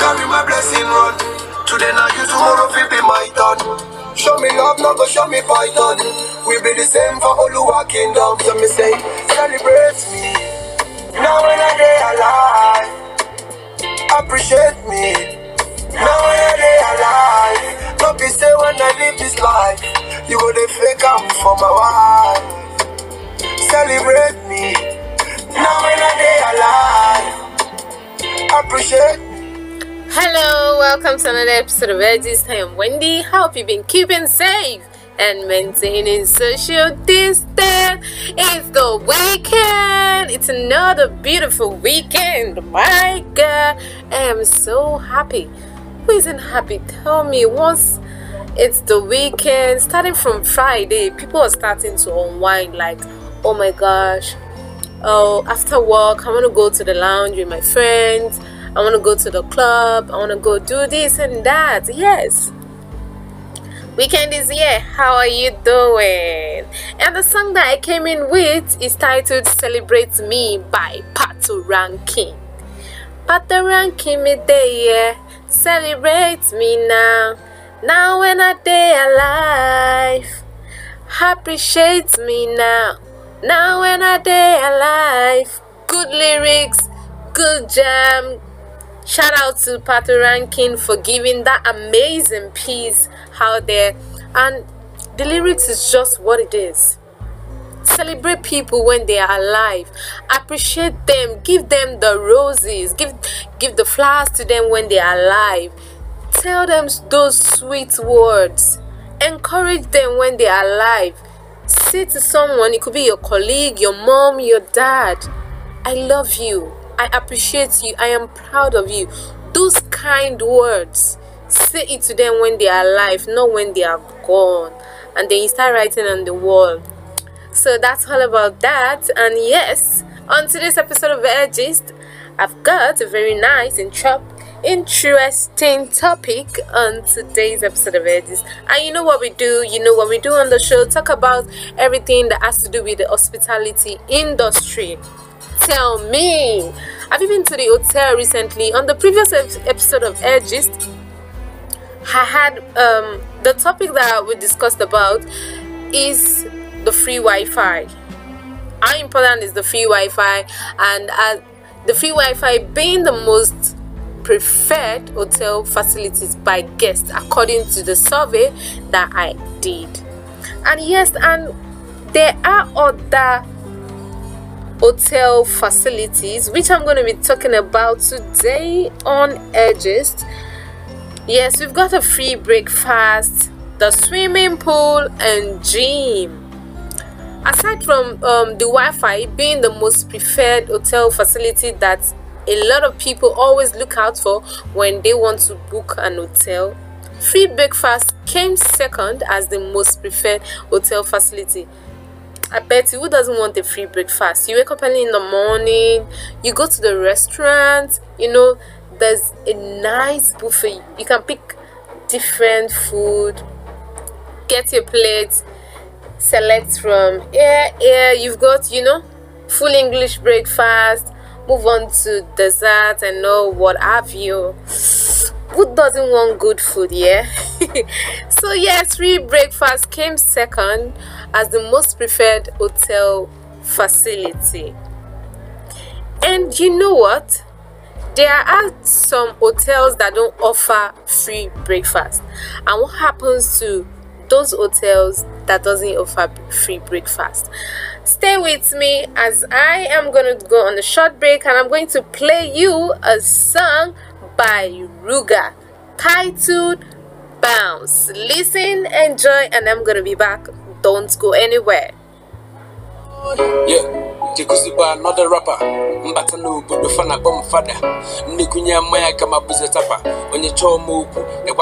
carry my blessing run. Today now you tomorrow fi be my turn. Show me love, no go show me python. We be the same for Oluwa kingdom. So me say, celebrate me. Now when I day alive, appreciate me. Now when I day alive, don't be say when I live this life, you go the fake am for my wife. To another episode of Edges. I am Wendy. Hope you've been keeping safe and maintaining social distance. It's the weekend. It's another beautiful weekend. My God, I am so happy. Who isn't happy? Tell me once it's the weekend, starting from Friday, people are starting to unwind like, oh my gosh, oh, after work, I want to go to the lounge with my friends. I want to go to the club. I want to go do this and that. Yes. Weekend is here. How are you doing? And the song that I came in with is titled Celebrate Me by Patoranking. Pato Ranking me there. Celebrate me now. Now when I day alive. Appreciate me now. Now when I day alive. Good lyrics, good jam, Shout out to Patoranking for giving that amazing piece out there. And the lyrics is just what it is. Celebrate people when they are alive. Appreciate them. Give them the roses. Give give the flowers to them when they are alive. Tell them those sweet words. Encourage them when they are alive. Say to someone, it could be your colleague, your mom, your dad, I love you. I appreciate you. I am proud of you. Those kind words. Say it to them when they are alive, not when they are gone. And then you start writing on the wall. So that's all about that. And yes, on today's episode of Edgist, I've got a very nice and chop interesting topic on today's episode of Edgist. And you know what we do, you know what we do on the show, talk about everything that has to do with the hospitality industry tell me. Have you been to the hotel recently? On the previous episode of Edgist, I had um, the topic that we discussed about is the free Wi-Fi. How important is the free Wi-Fi? And uh, the free Wi-Fi being the most preferred hotel facilities by guests according to the survey that I did. And yes, and there are other hotel facilities, which I'm going to be talking about today on Edgist. Yes, we've got a free breakfast, the swimming pool, and gym. Aside from um, the Wi Fi being the most preferred hotel facility that a lot of people always look out for when they want to book an hotel, free breakfast came second as the most preferred hotel facility. I bet you who doesn't want a free breakfast? You wake up early in the morning, you go to the restaurant, you know, there's a nice buffet. You can pick different food, get your plate, select from here, here. You've got, you know, full English breakfast, move on to dessert and know what have you who doesn't want good food yeah so yes free breakfast came second as the most preferred hotel facility and you know what there are some hotels that don't offer free breakfast and what happens to those hotels that doesn't offer free breakfast stay with me as i am going to go on a short break and i'm going to play you a song by Ruger titled Bounce. Listen, enjoy, and I'm gonna be back. Don't go anywhere. Yeah, another rapper. Mbata fana fada. Tapa. Ya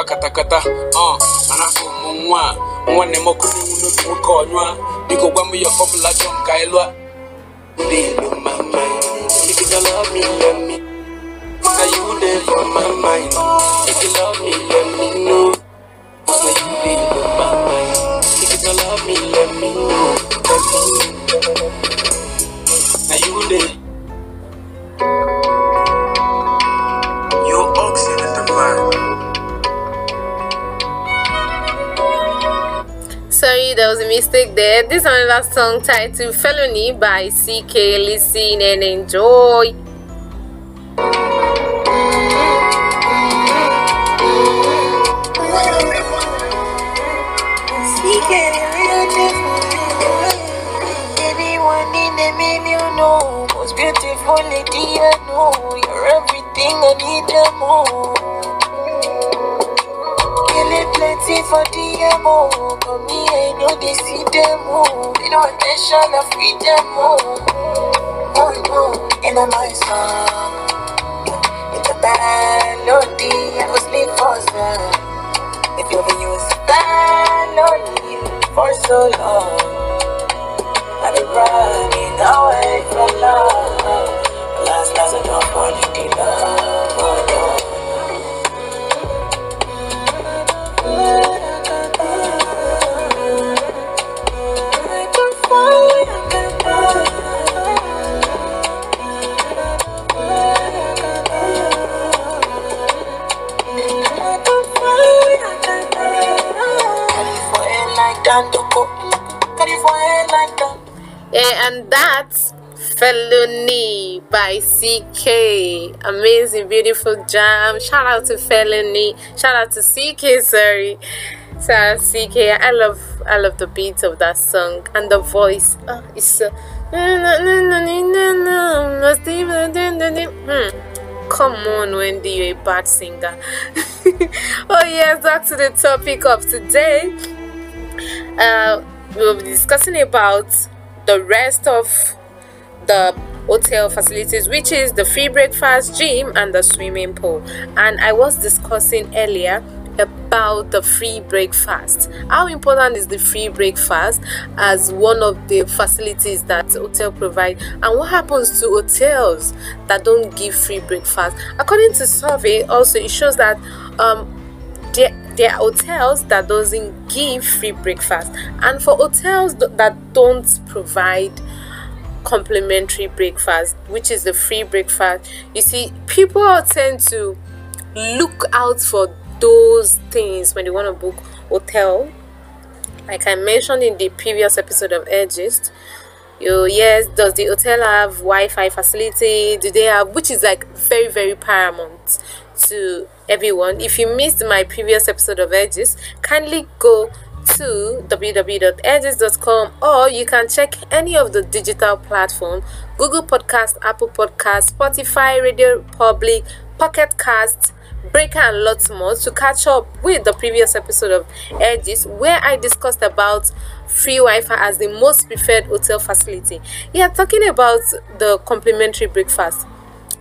my mind. If you love me, me. You there for my mind. If you love me, me mistake there. This is another song titled Felony by CKay. Listen and enjoy. Most beautiful lady, I know. You're everything I need, the more. Killing plenty for the MO. But me, I know they see them all. They know attention, I them all. Oh no, in a nice song. Oh. It's a melody, I go sleep for some. If you ever use melody for so long. I've been running away Felony by CKay. Amazing, beautiful jam. Shout out to Felony. Shout out to CKay, sorry. Shout CKay. I love I love the beat of that song and the voice. Oh, it's so. Come on, Wendy, you're a bad singer. oh yes, back to the topic of today. Uh, we'll be discussing about the rest of the hotel facilities, which is the free breakfast, gym, and the swimming pool. And I was discussing earlier about the free breakfast. How important is the free breakfast as one of the facilities that hotel provide? And what happens to hotels that don't give free breakfast? According to survey, also it shows that um, there, there are hotels that doesn't give free breakfast and for hotels that don't provide complimentary breakfast which is the free breakfast. You see people tend to look out for those things when they want to book hotel. Like i mentioned in the previous episode of Edgist, you yes does the hotel have wi-fi facility? Do they have which is like very very paramount to everyone. If you missed my previous episode of edges kindly go to www.edges.com or you can check any of the digital platform google podcast apple podcast spotify radio public pocket cast breaker and lots more to catch up with the previous episode of edges where i discussed about free wi-fi as the most preferred hotel facility. Yeah talking about the complimentary breakfast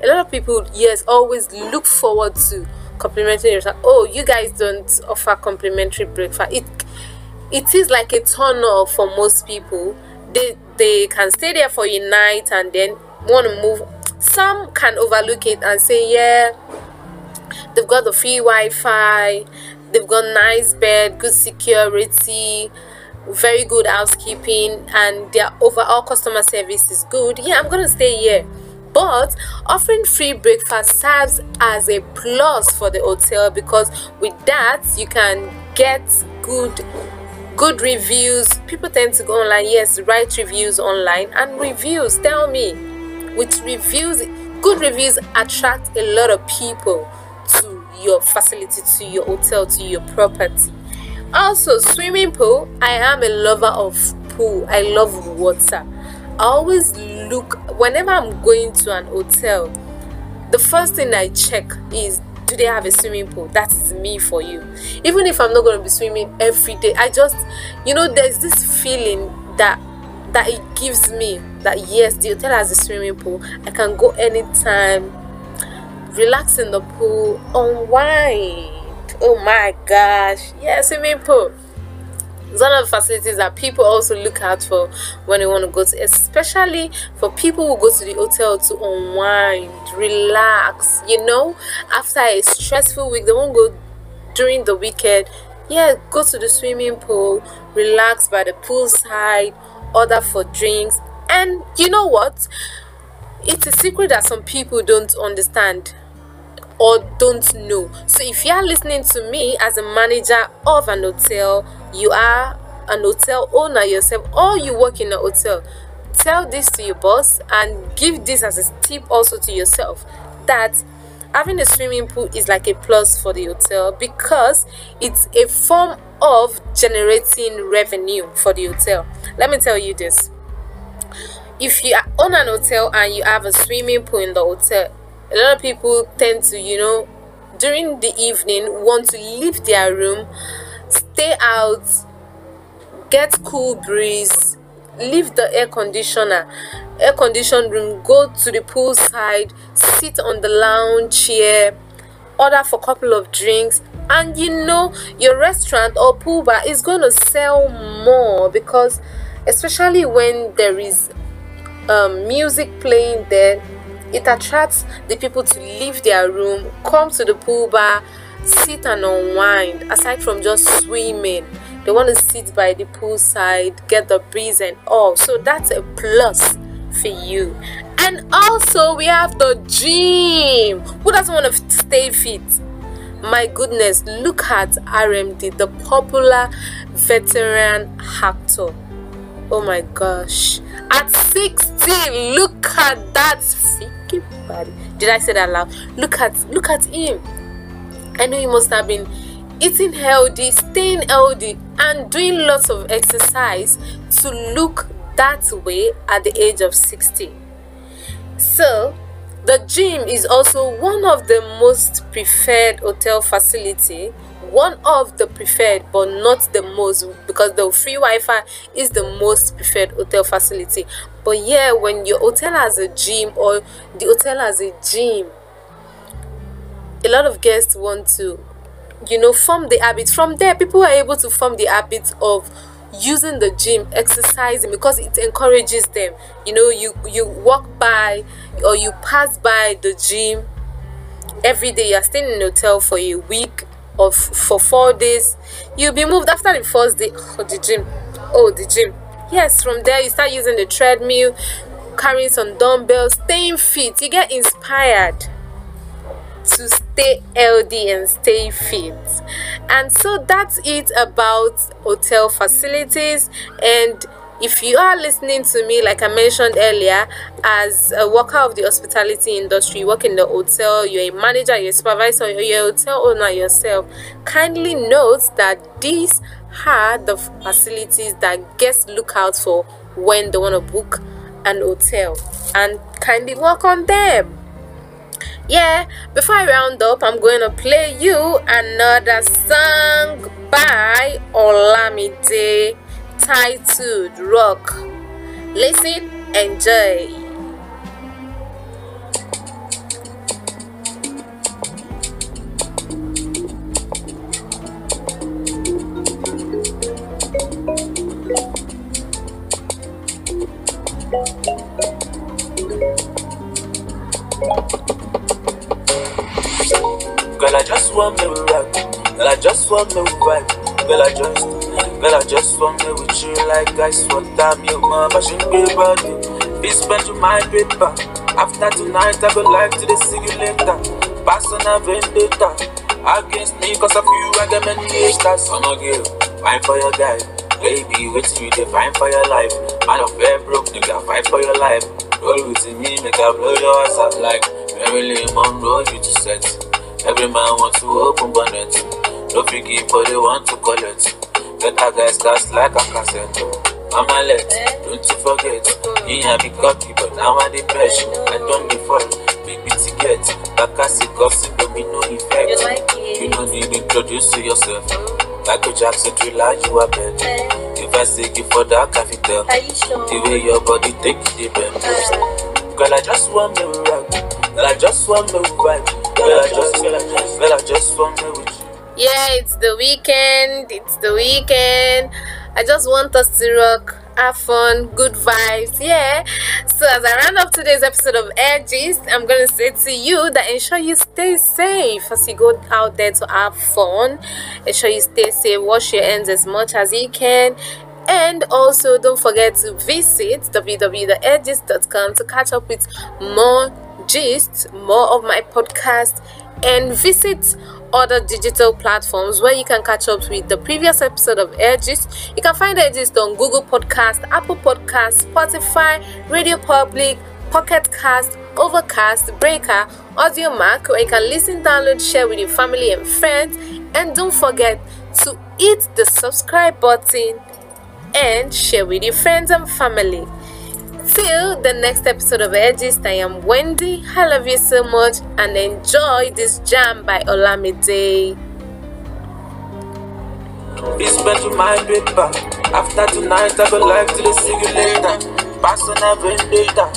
a lot of people yes always look forward to complimentary oh you guys don't offer complimentary breakfast. It it is like a turn off for most people. They they can stay there for a night and then want to move. Some can overlook it and say yeah they've got the free wi-fi they've got nice bed good security very good housekeeping and their overall customer service is good. Yeah i'm gonna stay here. But offering free breakfast serves as a plus for the hotel because with that you can get good good reviews. People tend to go online yes write reviews online. And reviews tell me with reviews good reviews attract a lot of people to your facility to your hotel to your property. Also swimming pool i am a lover of pool. I love water. I always look whenever i'm going to an hotel the first thing i check is do they have a swimming pool? That is me for you. Even if i'm not going to be swimming every day i just you know there's this feeling that that it gives me that yes the hotel has a swimming pool. I can go anytime relax in the pool unwind. Oh my gosh. Yeah swimming pool it's one of the facilities that people also look out for when they want to go to especially for people who go to the hotel to unwind relax you know? After a stressful week they won't go during the weekend. Yeah go to the swimming pool relax by the poolside order for drinks. And you know what? It's a secret that some people don't understand or don't know. So if you are listening to me as a manager of an hotel, you are an hotel owner yourself or you work in a hotel tell this to your boss and give this as a tip also to yourself that having a swimming pool is like a plus for the hotel because it's a form of generating revenue for the hotel. Let me tell you this. If you own an hotel and you have a swimming pool in the hotel a lot of people tend to you know during the evening want to leave their room stay out get cool breeze leave the air conditioner air conditioned room go to the pool side sit on the lounge chair order for a couple of drinks and you know your restaurant or pool bar is going to sell more because especially when there is um, music playing there it attracts the people to leave their room come to the pool bar sit and unwind aside from just swimming. They want to sit by the pool side get the breeze and all. So that's a plus for you. And also we have the gym. Who doesn't want to stay fit? My goodness look at rmd the popular veteran actor. Oh my gosh. At 16 look at that freaky body. Did i say that loud? Look at look at him i know he must have been eating healthy staying healthy and doing lots of exercise to look that way at the age of 60 so the gym is also one of the most preferred hotel facility one of the preferred but not the most because the free wi-fi is the most preferred hotel facility. But yeah when your hotel has a gym or the hotel has a gym a lot of guests want to you know form the habit. From there people are able to form the habit of using the gym exercising because it encourages them. You know you you walk by or you pass by the gym every day. You're staying in a hotel for a week of for four days. You'll be moved after the first day. Oh the gym. Oh the gym. Yes from there you start using the treadmill carrying some dumbbells staying fit. You get inspired to stay healthy and stay fit. And so that's it about hotel facilities. And if you are listening to me like i mentioned earlier as a worker of the hospitality industry you work in the hotel you're a manager you're a supervisor you're a hotel owner yourself kindly note that these are the facilities that guests look out for when they want to book an hotel. And kindly work on them yeah before i round up i'm going to play you another song by olamide titled rock. Listen enjoy just want me rock. Girl, I just want me vibe. Girl, I just, girl, I just want me with you like ice water. Me, my passion, body. Be spent to my paper. After tonight, I go live to the see you. Pass on a vendetta. Against me, cause of you, I get many haters. I'm a girl, fine for your guy. Baby, wait till you define for your life. Man of fair broke, nigga, fight for your life. Roll with me, make I blow your ass up like Marilyn Monroe, you to set. Every man wants to open bonnet. Don't forgive, but they want to collect. Better guys cast like a cassette. Mama let, don't you forget. Me I be cocky, but now I the pressure. I don't default. Big bitty get. Bakasi gossip, but me no effect. You it? You don't need to introduce to yourself. Michael Jackson, thriller, you are better. If I say you for that, I can tell. you The way your body take it, the bend. Girl, I just want me rock. Girl, I just want me vibe. Yeah, it's the weekend. It's the weekend. I just want us to rock, have fun, good vibes. Yeah. So as I round up today's episode of Gist, I'm gonna say to you that ensure you stay safe as you go out there to have fun. Ensure you stay safe. Wash your hands as much as you can. And also, don't forget to visit www.airgist.com to catch up with more gist, more of my podcast and visit other digital platforms where you can catch up with the previous episode of Airgist. You can find Airgist on Google Podcast, Apple Podcast, Spotify, Radio Public, Pocket Cast, Overcast, Breaker, Audiomack, where you can listen, download, share with your family and friends. And don't forget to hit the subscribe button and share with your friends and family. Till the next episode of Edgist, I am Wendy. I love you so much and enjoy this jam by Olamide. Be spent with my paper. After tonight, I go like to see you later. Pass on a vendetta.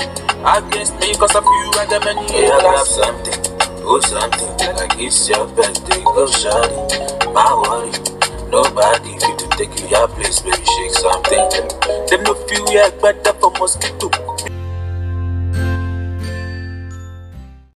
Against me, cause of you, I got many haters. I have something, oh something. Like it's your birthday, go shawty. My worry, nobody fit to take you your place, baby, shake something. Them no feel yeah better for mosquito.